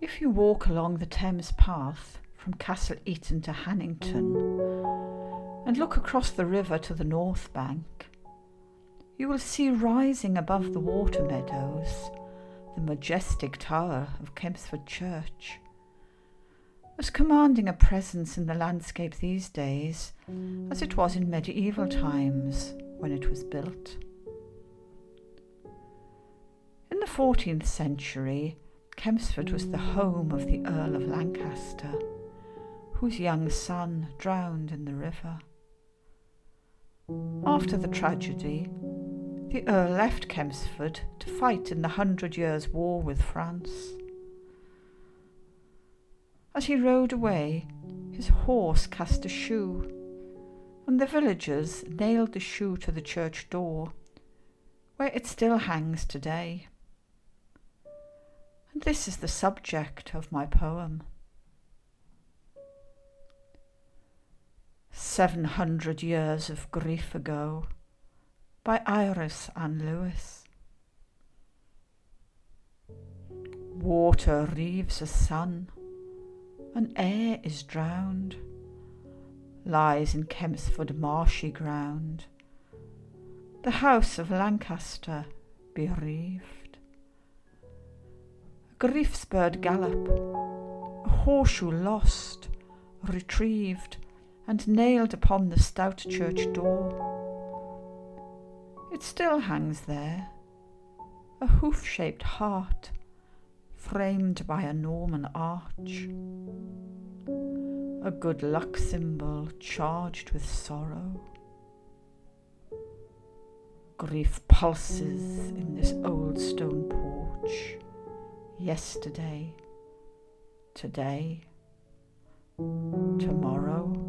If you walk along the Thames path from Castle Eaton to Hannington and look across the river to the north bank, you will see rising above the water meadows the majestic tower of Kempsford Church. As commanding a presence in the landscape these days as it was in medieval times when it was built. In the 14th century, Kempsford was the home of the Earl of Lancaster, whose young son drowned in the river. After the tragedy, the Earl left Kempsford to fight in the Hundred Years' War with France. As he rode away, his horse cast a shoe, and the villagers nailed the shoe to the church door, where it still hangs today. This is the subject of my poem. Seven Hundred Years of Grief Ago by Iris Anne Lewis. Water reaves a son, and heir is drowned, lies in Kempsford marshy ground, the house of Lancaster bereaved grief's bird gallop, a horseshoe lost, retrieved, and nailed upon the stout church door. It still hangs there, a hoof shaped heart, framed by a Norman arch. A good luck symbol charged with sorrow. Grief pulses in this old stone porch yesterday, today, tomorrow.